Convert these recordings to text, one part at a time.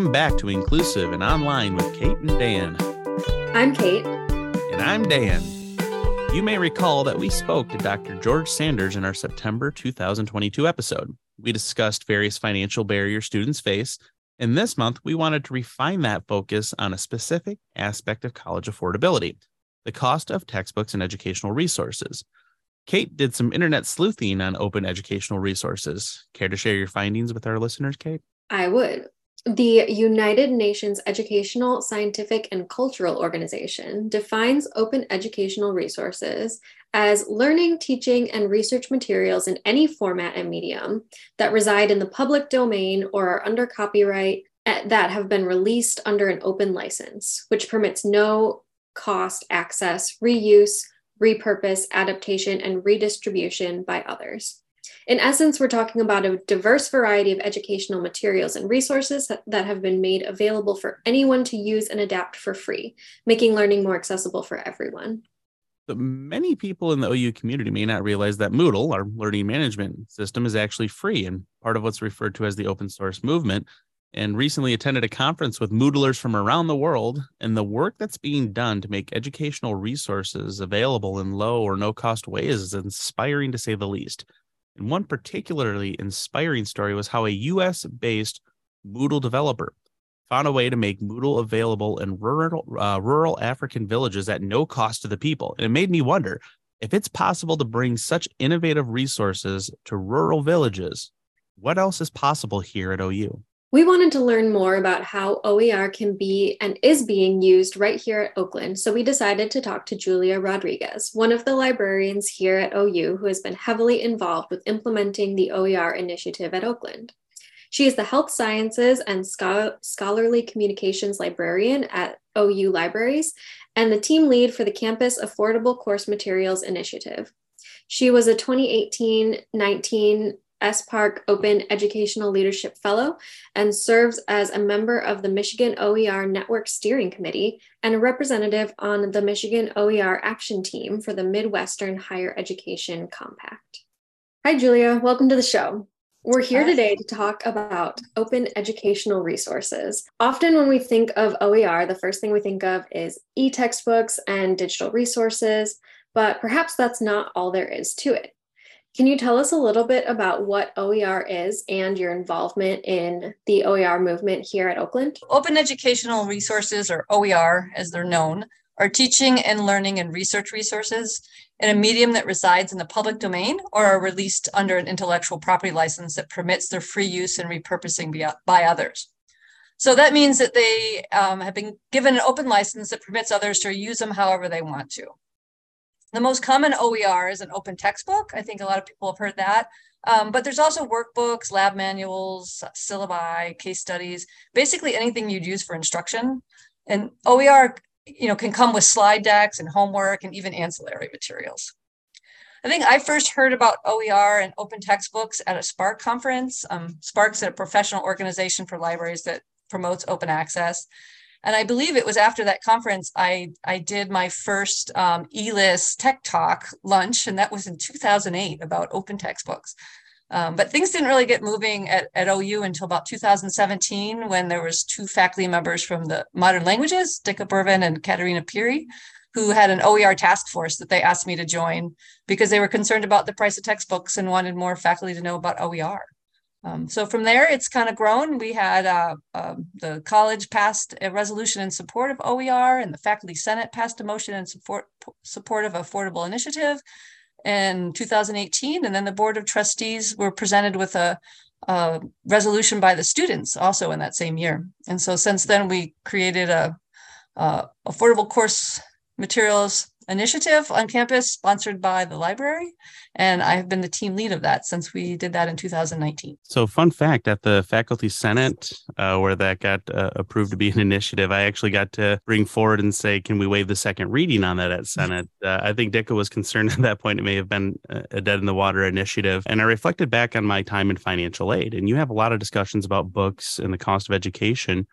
Welcome back to Inclusive and Online with Kate and Dan. I'm Kate. And I'm Dan. You may recall that we spoke to Dr. George Sanders in our September 2022 episode. We discussed various financial barriers students face, and this month we wanted to refine that focus on a specific aspect of college affordability the cost of textbooks and educational resources. Kate did some internet sleuthing on open educational resources. Care to share your findings with our listeners, Kate? I would. The United Nations Educational, Scientific, and Cultural Organization defines open educational resources as learning, teaching, and research materials in any format and medium that reside in the public domain or are under copyright eh, that have been released under an open license, which permits no cost access, reuse, repurpose, adaptation, and redistribution by others. In essence, we're talking about a diverse variety of educational materials and resources that, have been made available for anyone to use and adapt for free, making learning more accessible for everyone. But many people in the OU community may not realize that Moodle, our learning management system, is actually free and part of what's referred to as the open source movement. And recently attended a conference with Moodlers from around the world, and the work that's being done to make educational resources available in low or no cost ways is inspiring to say the least. And one particularly inspiring story was how a US based Moodle developer found a way to make Moodle available in rural, uh, rural African villages at no cost to the people. And it made me wonder if it's possible to bring such innovative resources to rural villages, what else is possible here at OU? We wanted to learn more about how OER can be and is being used right here at Oakland, so we decided to talk to Julia Rodriguez, one of the librarians here at OU who has been heavily involved with implementing the OER initiative at Oakland. She is the Health Sciences and Scholarly Communications Librarian at OU Libraries and the team lead for the Campus Affordable Course Materials Initiative. She was a 2018 19 SPARC Open Educational Leadership Fellow and serves as a member of the Michigan OER Network Steering Committee and a representative on the Michigan OER Action Team for the Midwestern Higher Education Compact. Hi, Julia. Welcome to the show. We're here today to talk about open educational resources. Often, when we think of OER, the first thing we think of is e textbooks and digital resources, but perhaps that's not all there is to it. Can you tell us a little bit about what OER is and your involvement in the OER movement here at Oakland? Open Educational Resources, or OER as they're known, are teaching and learning and research resources in a medium that resides in the public domain or are released under an intellectual property license that permits their free use and repurposing by others. So that means that they um, have been given an open license that permits others to use them however they want to. The most common OER is an open textbook. I think a lot of people have heard that. Um, but there's also workbooks, lab manuals, syllabi, case studies, basically anything you'd use for instruction. And OER, you know, can come with slide decks and homework and even ancillary materials. I think I first heard about OER and open textbooks at a SPARC conference. Um, SPARC's a professional organization for libraries that promotes open access and I believe it was after that conference I I did my first um, ELIS Tech Talk lunch, and that was in 2008 about open textbooks. Um, but things didn't really get moving at, at OU until about 2017 when there was two faculty members from the modern languages, Dikka Berven and Katerina Piri, who had an OER task force that they asked me to join because they were concerned about the price of textbooks and wanted more faculty to know about OER. Um, so from there, it's kind of grown. We had uh, uh, the college passed a resolution in support of OER, and the faculty senate passed a motion in support support of affordable initiative in 2018. And then the board of trustees were presented with a, resolution by the students also in that same year. And so since then, we created a, a affordable course materials initiative on campus sponsored by the library. And I've been the team lead of that since we did that in 2019. So, fun fact at the faculty senate, uh, where that got uh, approved to be an initiative, I actually got to bring forward and say, can we waive the second reading on that at Senate? Uh, I think Dikka was concerned at that point it may have been a dead in the water initiative. And I reflected back on my time in financial aid, and you have a lot of discussions about books and the cost of education.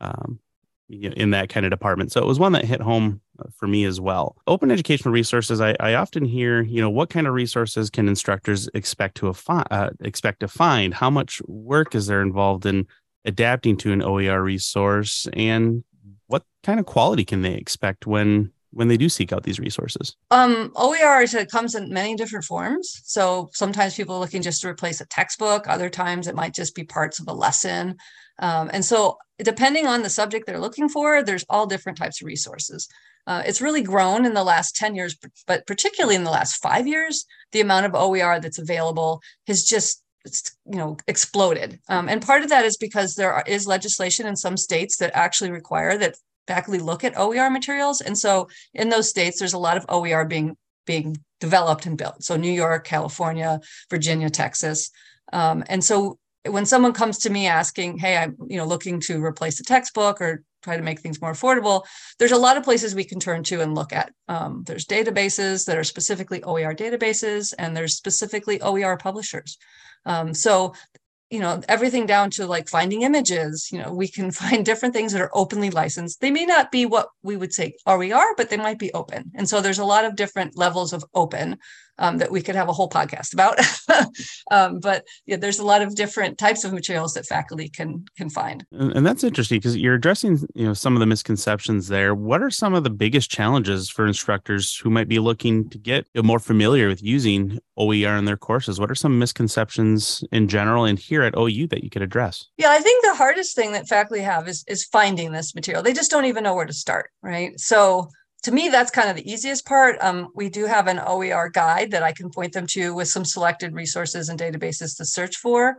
Um, in that kind of department. So it was one that hit home uh, for me as well. Open educational resources. I, I often hear, you know, what kind of resources can instructors expect to uh, expect to find? How much work is there involved in adapting to an OER resource and what kind of quality can they expect when when they do seek out these resources? Um, OER it comes in many different forms. So sometimes people are looking just to replace a textbook. Other times it might just be parts of a lesson. Um, and so depending on the subject they're looking for, there's all different types of resources. Uh, it's really grown in the last 10 years, but particularly in the last five years, the amount of OER that's available has just you know exploded um, and part of that is because there are, is legislation in some states that actually require that faculty look at OER materials. And so in those states, there's a lot of OER being being developed and built. So New York, California, Virginia, Texas. Um, and so when someone comes to me asking, hey, I'm you know looking to replace a textbook or try to make things more affordable, there's a lot of places we can turn to and look at. Um, there's databases that are specifically OER databases, and there's specifically OER publishers. Um, so you know everything down to like finding images you know we can find different things that are openly licensed they may not be what we would say OER but they might be open and so there's a lot of different levels of open um, that we could have a whole podcast about. um, but yeah, there's a lot of different types of materials that faculty can can find. And, and that's interesting because you're addressing you know some of the misconceptions there. What are some of the biggest challenges for instructors who might be looking to get more familiar with using OER in their courses? What are some misconceptions in general and here at OU that you could address? Yeah, I think the hardest thing that faculty have is is finding this material. They just don't even know where to start, right? So to me, that's kind of the easiest part. Um, we do have an OER guide that I can point them to with some selected resources and databases to search for.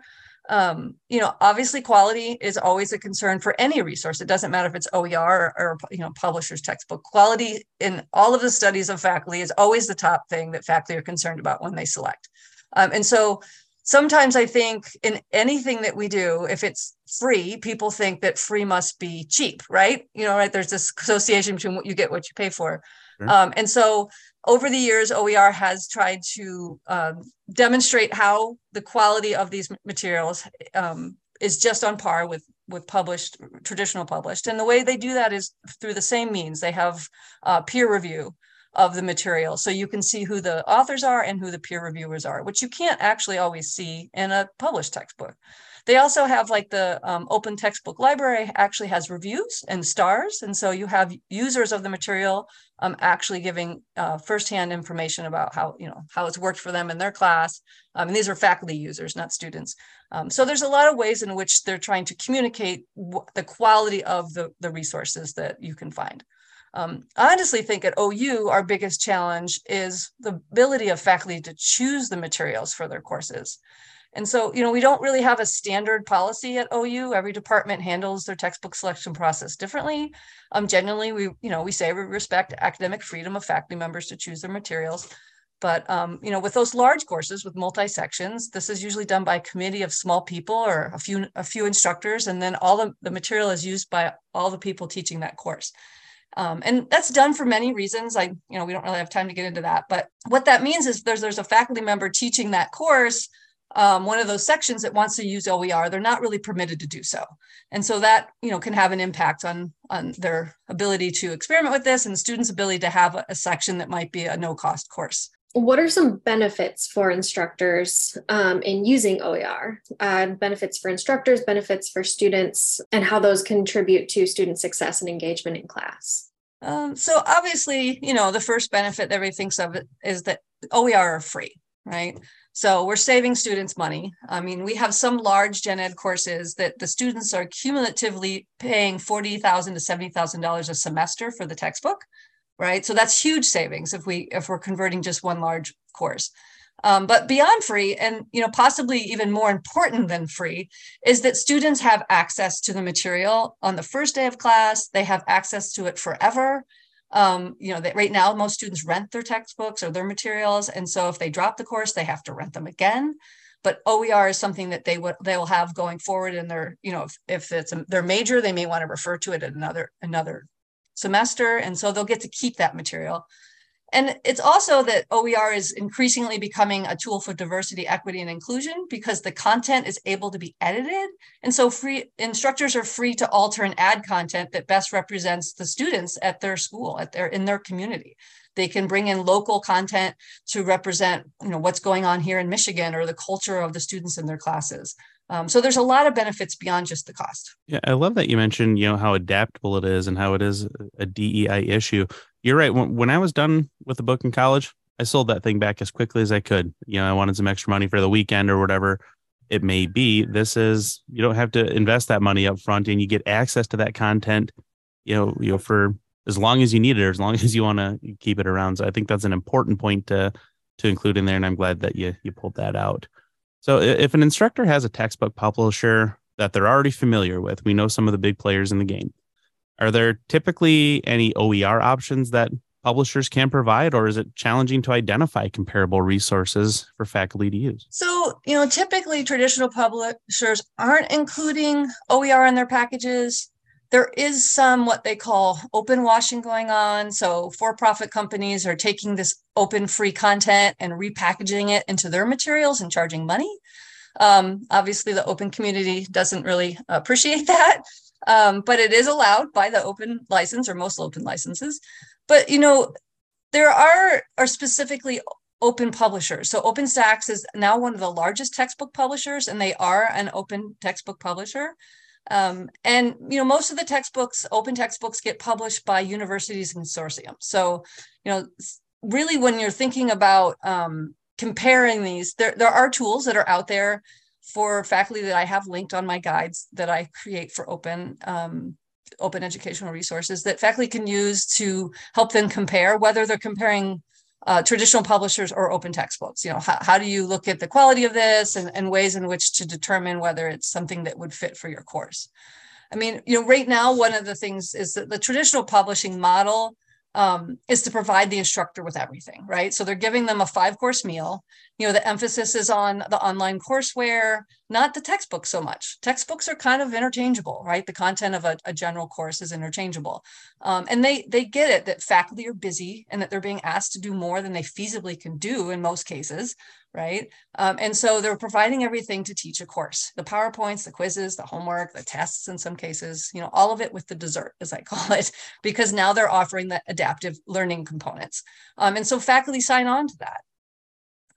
Um, you know, obviously quality is always a concern for any resource. It doesn't matter if it's OER or, or, you know, publisher's textbook. Quality in all of the studies of faculty is always the top thing that faculty are concerned about when they select. Um, and so sometimes I think in anything that we do, if it's free, people think that free must be cheap, right? You know, right? There's this association between what you get, what you pay for. Sure. Um, and so over the years, OER has tried to um, demonstrate how the quality of these materials um, is just on par with with published traditional published and the way they do that is through the same means they have uh, peer review of the material. So you can see who the authors are and who the peer reviewers are, which you can't actually always see in a published textbook. They also have like the um, open textbook library actually has reviews and stars. And so you have users of the material um, actually giving uh, firsthand information about how, you know, how it's worked for them in their class. Um, and these are faculty users, not students. Um, so there's a lot of ways in which they're trying to communicate the quality of the, the resources that you can find. Um, I honestly think at OU, our biggest challenge is the ability of faculty to choose the materials for their courses. And so, you know, we don't really have a standard policy at OU. Every department handles their textbook selection process differently. Um, generally, we, you know, we say we respect academic freedom of faculty members to choose their materials. But, um, you know, with those large courses with multi-sections, this is usually done by a committee of small people or a few, a few instructors, and then all the, the material is used by all the people teaching that course. Um, and that's done for many reasons. I, you know, we don't really have time to get into that. But what that means is there's there's a faculty member teaching that course, um, one of those sections that wants to use OER, they're not really permitted to do so. And so that, you know, can have an impact on on their ability to experiment with this and students' ability to have a, a section that might be a no cost course. What are some benefits for instructors um, in using OER? Uh, benefits for instructors, benefits for students, and how those contribute to student success and engagement in class? Um, so obviously, you know, the first benefit that everybody thinks of is that OER are free, right? So we're saving students money. I mean, we have some large gen ed courses that the students are cumulatively paying 40,000 to $70,000 a semester for the textbook, right? So that's huge savings if we if we're converting just one large course. Um, but beyond free, and you know, possibly even more important than free, is that students have access to the material on the first day of class. They have access to it forever. Um, you know, that right now most students rent their textbooks or their materials, and so if they drop the course, they have to rent them again. But OER is something that they would they will have going forward in their, you know, if, if it's a, their major, they may want to refer to it at another another semester, and so they'll get to keep that material. And it's also that OER is increasingly becoming a tool for diversity, equity, and inclusion because the content is able to be edited. And so free instructors are free to alter and add content that best represents the students at their school, at their in their community. They can bring in local content to represent, you know, what's going on here in Michigan or the culture of the students in their classes. Um, so there's a lot of benefits beyond just the cost. Yeah, I love that you mentioned, you know, how adaptable it is and how it is a DEI issue. You're right. When, when I was done with the book in college, I sold that thing back as quickly as I could. You know, I wanted some extra money for the weekend or whatever it may be. This is you don't have to invest that money up front and you get access to that content, you know, you know, for as long as you need it or as long as you want to keep it around. So I think that's an important point to to include in there. And I'm glad that you you pulled that out. So if an instructor has a textbook publisher that they're already familiar with, we know some of the big players in the game. Are there typically any OER options that publishers can provide, or is it challenging to identify comparable resources for faculty to use? So, you know, typically traditional publishers aren't including OER in their packages there is some what they call open washing going on. So, for profit companies are taking this open free content and repackaging it into their materials and charging money. Um, obviously, the open community doesn't really appreciate that, um, but it is allowed by the open license or most open licenses. But, you know, there are, are specifically open publishers. So OpenStax is now one of the largest textbook publishers, and they are an open textbook publisher. Um, and you know, most of the textbooks, open textbooks, get published by universities and consortium. So, you know, really, when you're thinking about um, comparing these, there there are tools that are out there for faculty that I have linked on my guides that I create for open um, open educational resources that faculty can use to help them compare whether they're comparing uh, traditional publishers or open textbooks you know how, how do you look at the quality of this and, and ways in which to determine whether it's something that would fit for your course i mean you know right now one of the things is that the traditional publishing model um, is to provide the instructor with everything, right? So they're giving them a five course meal. You know, the emphasis is on the online courseware, not the textbook so much. Textbooks are kind of interchangeable, right? The content of a, a general course is interchangeable. Um, and they they get it that faculty are busy and that they're being asked to do more than they feasibly can do in most cases right? Um, and so they're providing everything to teach a course the PowerPoints, the quizzes, the homework, the tests in some cases, you know, all of it with the dessert, as I call it, because now they're offering the adaptive learning components. Um, and so faculty sign on to that.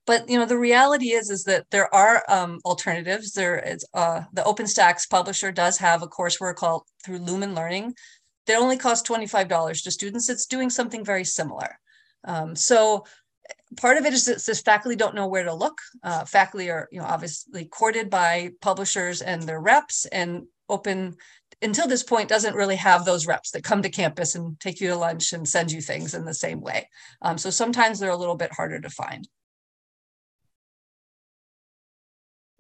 But you know the reality is is that there are um, alternatives. There is uh, the OpenStax publisher does have a courseware called through Lumen Learning that only costs twenty five dollars to students. It's doing something very similar. Um, so part of it is that this faculty don't know where to look. Uh, faculty are, you know, obviously courted by publishers and their reps, and open until this point doesn't really have those reps that come to campus and take you to lunch and send you things in the same way. Um, so sometimes they're a little bit harder to find.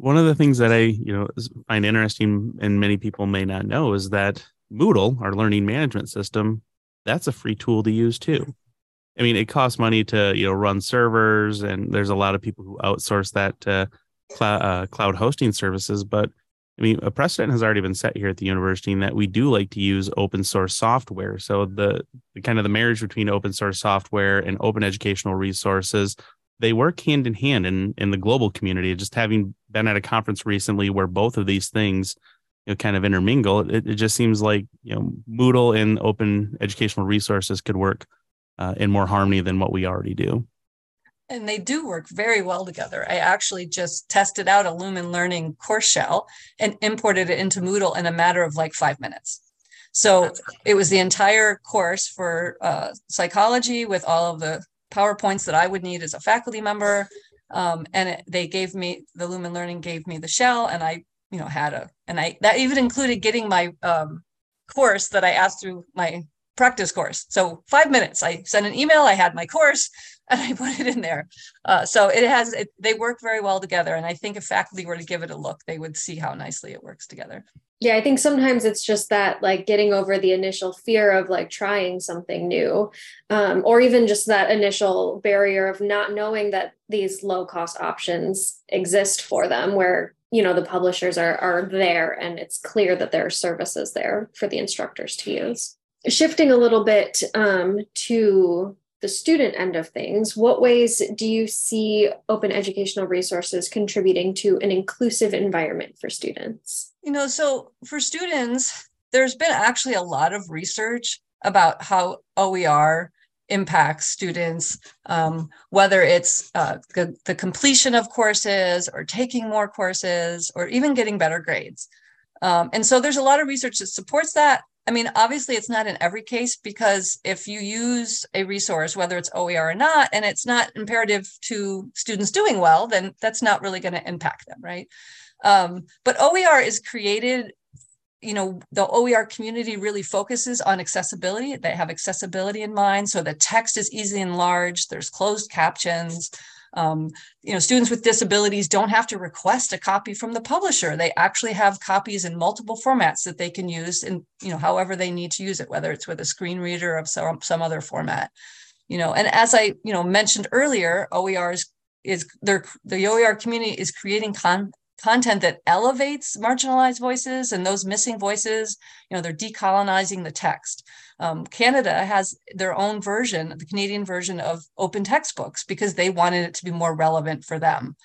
One of the things that I, you know, find interesting and many people may not know is that Moodle, our learning management system, that's a free tool to use too. I mean, it costs money to you know run servers, and there's a lot of people who outsource that to cloud, uh, cloud hosting services. But I mean, a precedent has already been set here at the university in that we do like to use open source software. So the, the kind of the marriage between open source software and open educational resources, they work hand in hand in in the global community. Just having been at a conference recently where both of these things you know kind of intermingle, it, it just seems like you know Moodle and open educational resources could work uh, in more harmony than what we already do. And they do work very well together. I actually just tested out a Lumen Learning course shell and imported it into Moodle in a matter of like five minutes. So it was the entire course for uh, psychology with all of the PowerPoints that I would need as a faculty member. Um, and it, they gave me the Lumen Learning gave me the shell, and I, you know, had a, and I that even included getting my um, course that I asked through my practice course. So five minutes, I sent an email, I had my course and I put it in there. Uh, so it has, it, they work very well together. And I think if faculty were to give it a look, they would see how nicely it works together. Yeah, I think sometimes it's just that like getting over the initial fear of like trying something new, um, or even just that initial barrier of not knowing that these low cost options exist for them, where you know the publishers are are there and it's clear that there are services there for the instructors to use shifting a little bit um, to the student end of things, what ways do you see open educational resources contributing to an inclusive environment for students? You know, so for students, there's been actually a lot of research about how OER impacts students, um, whether it's uh, the, the, completion of courses or taking more courses or even getting better grades. Um, and so there's a lot of research that supports that. I mean, obviously, it's not in every case because if you use a resource, whether it's OER or not, and it's not imperative to students doing well, then that's not really going to impact them, right? Um, but OER is created you know the oer community really focuses on accessibility. They have accessibility in mind so the text is easily enlarged there's closed captions um, you know students with disabilities don't have to request a copy from the publisher. They actually have copies in multiple formats that they can use and, you know however they need to use it whether it's with a screen reader of some, some other format. You know and as i you know mentioned earlier oer is is their the oer community is creating con- content that elevates marginalized voices and those missing voices you know they're decolonizing the text. Um, canada has their own version the canadian version of open textbooks because they wanted it to be more relevant for them.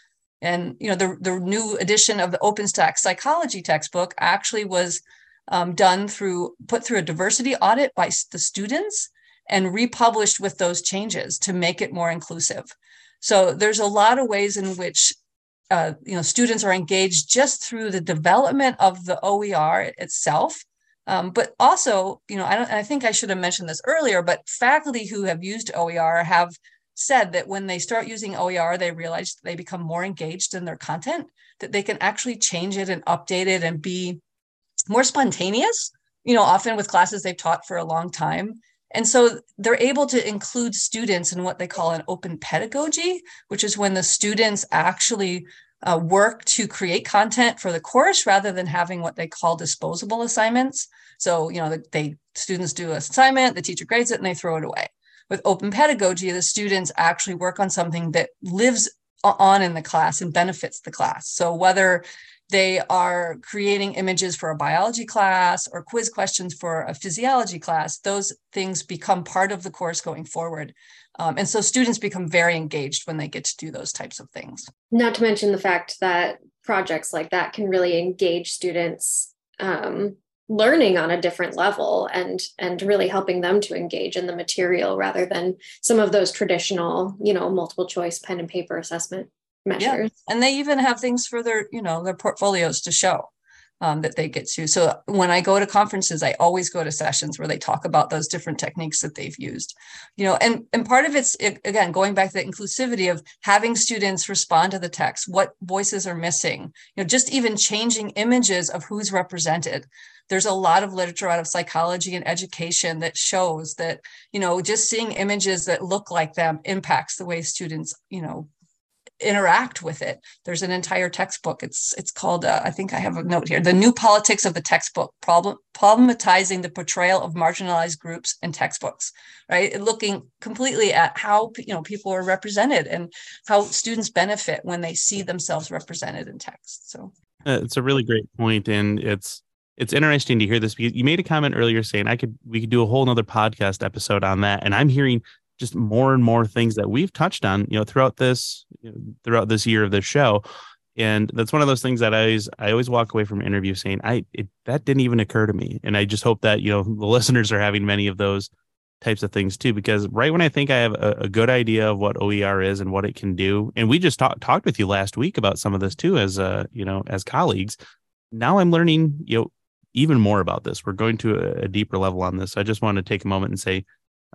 And you know the, the new edition of the openstax psychology textbook actually was um, done through put through a diversity audit by the students and republished with those changes to make it more inclusive. So there's a lot of ways in which uh, you know students are engaged just through the development of the OER itself. Um, but also, you know, I don't. I think I should have mentioned this earlier. But faculty who have used OER have said that when they start using OER, they realize they become more engaged in their content. That they can actually change it and update it and be more spontaneous. You know, often with classes they've taught for a long time, and so they're able to include students in what they call an open pedagogy, which is when the students actually uh, work to create content for the course rather than having what they call disposable assignments. So, you know, the, they students do an assignment, the teacher grades it, and they throw it away. With open pedagogy, the students actually work on something that lives on in the class and benefits the class. So whether they are creating images for a biology class or quiz questions for a physiology class. Those things become part of the course going forward. Um, and so students become very engaged when they get to do those types of things. Not to mention the fact that projects like that can really engage students um, learning on a different level and and really helping them to engage in the material rather than some of those traditional you know multiple choice pen and paper assessment measures. Yeah. And they even have things for their, you know, their portfolios to show um, that they get to. So when I go to conferences, I always go to sessions where they talk about those different techniques that they've used. You know, and and part of it's again going back to the inclusivity of having students respond to the text, what voices are missing. You know, just even changing images of who's represented there's a lot of literature out of psychology and education that shows that you know just seeing images that look like them impacts the way students you know interact with it. There's an entire textbook. It's it's called uh, I think I have a note here. The New Politics of the Textbook: Problem Problematizing the Portrayal of Marginalized Groups in Textbooks. Right, looking completely at how you know people are represented and how students benefit when they see themselves represented in text. So uh, it's a really great point, and it's it's interesting to hear this because you made a comment earlier saying I could we could do a whole nother podcast episode on that, and I'm hearing just more and more things that we've touched on, you know, throughout this you know, throughout this year of this show. And that's one of those things that I always I always walk away from interview saying I it, that didn't even occur to me. And I just hope that you know the listeners are having many of those types of things too. Because right when I think I have a, a good idea of what OER is and what it can do, and we just talked talked with you last week about some of this too, as uh you know as colleagues. Now I'm learning you know even more about this. We're going to a, a deeper level on this. I just want to take a moment and say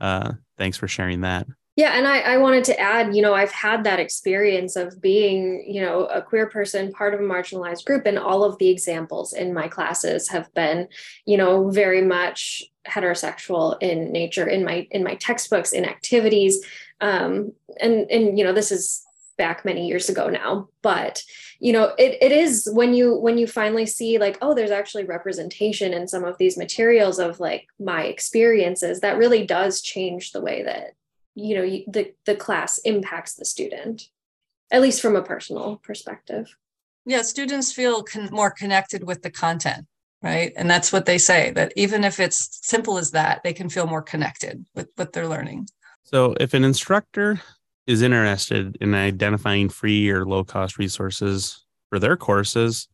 uh, thanks for sharing that. Yeah, and I, I wanted to add, you know, I've had that experience of being, you know, a queer person, part of a marginalized group, and all of the examples in my classes have been, you know, very much heterosexual in nature in my in my textbooks, in activities, um, and and you know, this is back many years ago now but you know it, it is when you when you finally see like oh there's actually representation in some of these materials of like my experiences that really does change the way that you know the the class impacts the student at least from a personal perspective. Yeah students feel con- more connected with the content right? And that's what they say that even if it's simple as that they can feel more connected with what they're learning. So if an instructor is interested in identifying free or low cost resources for their courses,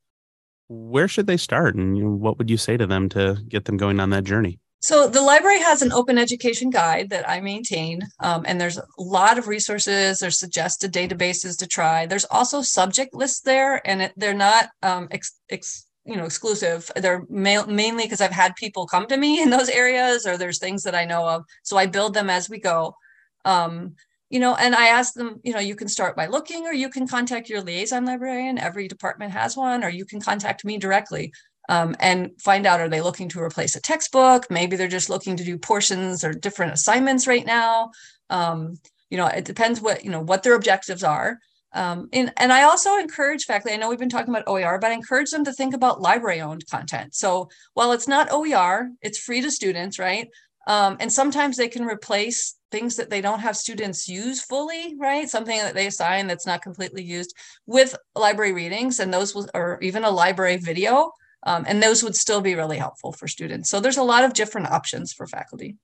where should they start? And what would you say to them to get them going on that journey? So the library has an open education guide that I maintain, um, and there's a lot of resources. There's suggested databases to try. There's also subject lists there, and it, they're not um, ex, ex, you know exclusive. They're ma- mainly because I've had people come to me in those areas, or there's things that I know of. So I build them as we go. Um, you know, and I ask them, you know, you can start by looking, or you can contact your liaison librarian. Every department has one, or you can contact me directly um, and find out are they looking to replace a textbook maybe they're just looking to do portions or different assignments right now um, you know it depends what you know what their objectives are um, and, and I also encourage faculty, I know we've been talking about OER, but I encourage them to think about library owned content. So while it's not OER, it's free to students, right? Um, and sometimes they can replace things that they don't have students use fully, right? Something that they assign that's not completely used with library readings, and those will, or even a library video. Um, and those would still be really helpful for students. So there's a lot of different options for faculty.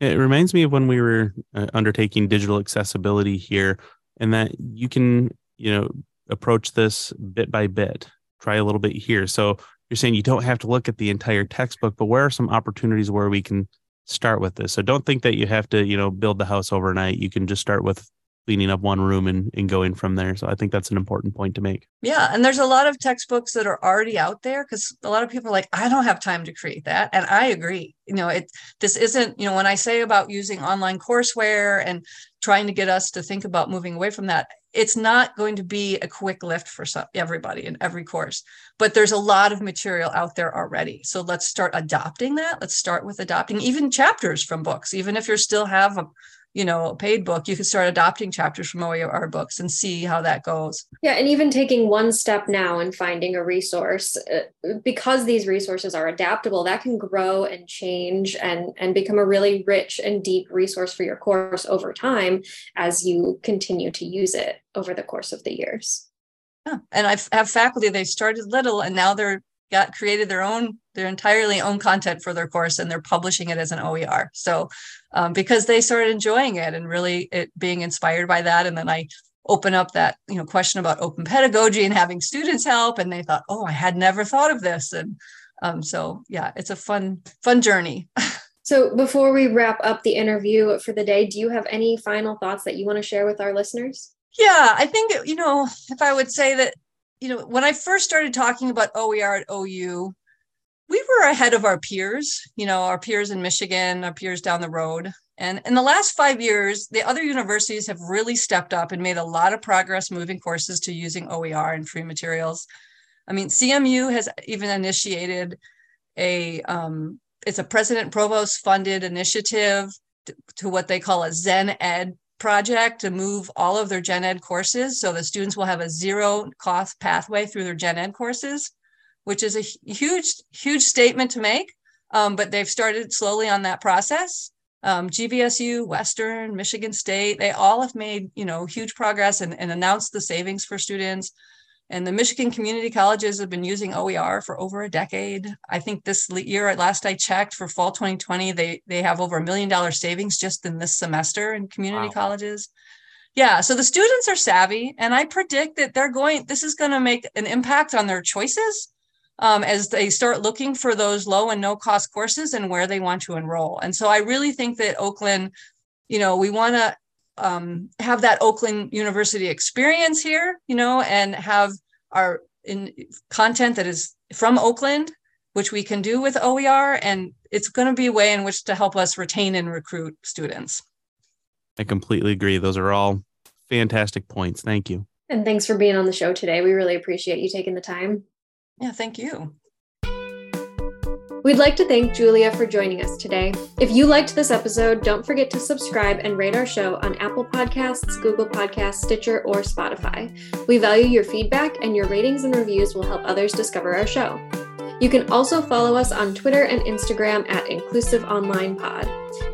It reminds me of when we were uh, undertaking digital accessibility here, and that you can, you know, approach this bit by bit, try a little bit here. So you're saying you don't have to look at the entire textbook, but where are some opportunities where we can start with this? So don't think that you have to, you know, build the house overnight. You can just start with cleaning up one room and, and going from there. So I think that's an important point to make. Yeah. And there's a lot of textbooks that are already out there because a lot of people are like, I don't have time to create that. And I agree. You know, it this isn't, you know, when I say about using online courseware and trying to get us to think about moving away from that, it's not going to be a quick lift for some, everybody in every course, but there's a lot of material out there already. So let's start adopting that. Let's start with adopting even chapters from books, even if you still have a you know, a paid book, you could start adopting chapters from OER books and see how that goes. Yeah, and even taking one step now and finding a resource, uh, because these resources are adaptable, that can grow and change and and become a really rich and deep resource for your course over time as you continue to use it over the course of the years. Yeah, and I have faculty they started little and now they're got created their own their entirely own content for their course and they're publishing it as an OER. So um, because they started enjoying it and really it being inspired by that, and then I open up that you know question about open pedagogy and having students help, and they thought, oh, I had never thought of this, and um, so yeah, it's a fun fun journey. so before we wrap up the interview for the day, do you have any final thoughts that you want to share with our listeners? Yeah, I think you know if I would say that you know, when I first started talking about OER at OU, we were ahead of our peers, you know, our peers in Michigan, our peers down the road. And in the last five years, the other universities have really stepped up and made a lot of progress moving courses to using OER and free materials. I mean, CMU has even initiated a, um, it's a president provost funded initiative to, to what they call a Zen Ed project to move all of their gen ed courses so the students will have a zero cost pathway through their gen ed courses which is a huge huge statement to make um, but they've started slowly on that process. Um, western michigan state they all have made you know huge progress and, and announced the savings for students and the Michigan community colleges have been using OER for over a decade. I think this year, at last I checked for fall 2020, they they have over a million dollar savings just in this semester in community wow. colleges. Yeah, so the students are savvy, and I predict that they're going. This is going to make an impact on their choices um, as they start looking for those low and no cost courses and where they want to enroll. And so I really think that Oakland, you know, we want to um, have that Oakland University experience here, you know, and have our in content that is from Oakland, which we can do with OER, and it's going to be a way in which to help us retain and recruit students. I completely agree. Those are all fantastic points. Thank you. And thanks for being on the show today. We really appreciate you taking the time. Yeah, thank you. We'd like to thank Julia for joining us today. If you liked this episode, don't forget to subscribe and rate our show on Apple Podcasts, Google Podcasts, Stitcher, or Spotify. We value your feedback, and your ratings and reviews will help others discover our show. You can also follow us on Twitter and Instagram at Inclusive Online Pod.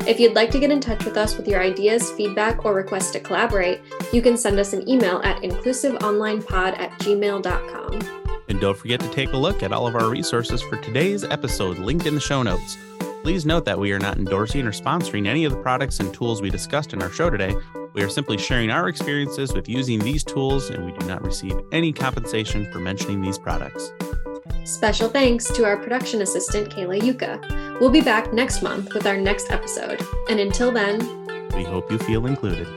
If you'd like to get in touch with us with your ideas, feedback, or requests to collaborate, you can send us an email at inclusiveonlinepod at gmail.com. And don't forget to take a look at all of our resources for today's episode linked in the show notes. Please note that we are not endorsing or sponsoring any of the products and tools we discussed in our show today. We are simply sharing our experiences with using these tools, and we do not receive any compensation for mentioning these products. Special thanks to our production assistant, Kayla Yuka. We'll be back next month with our next episode. And until then, we hope you feel included.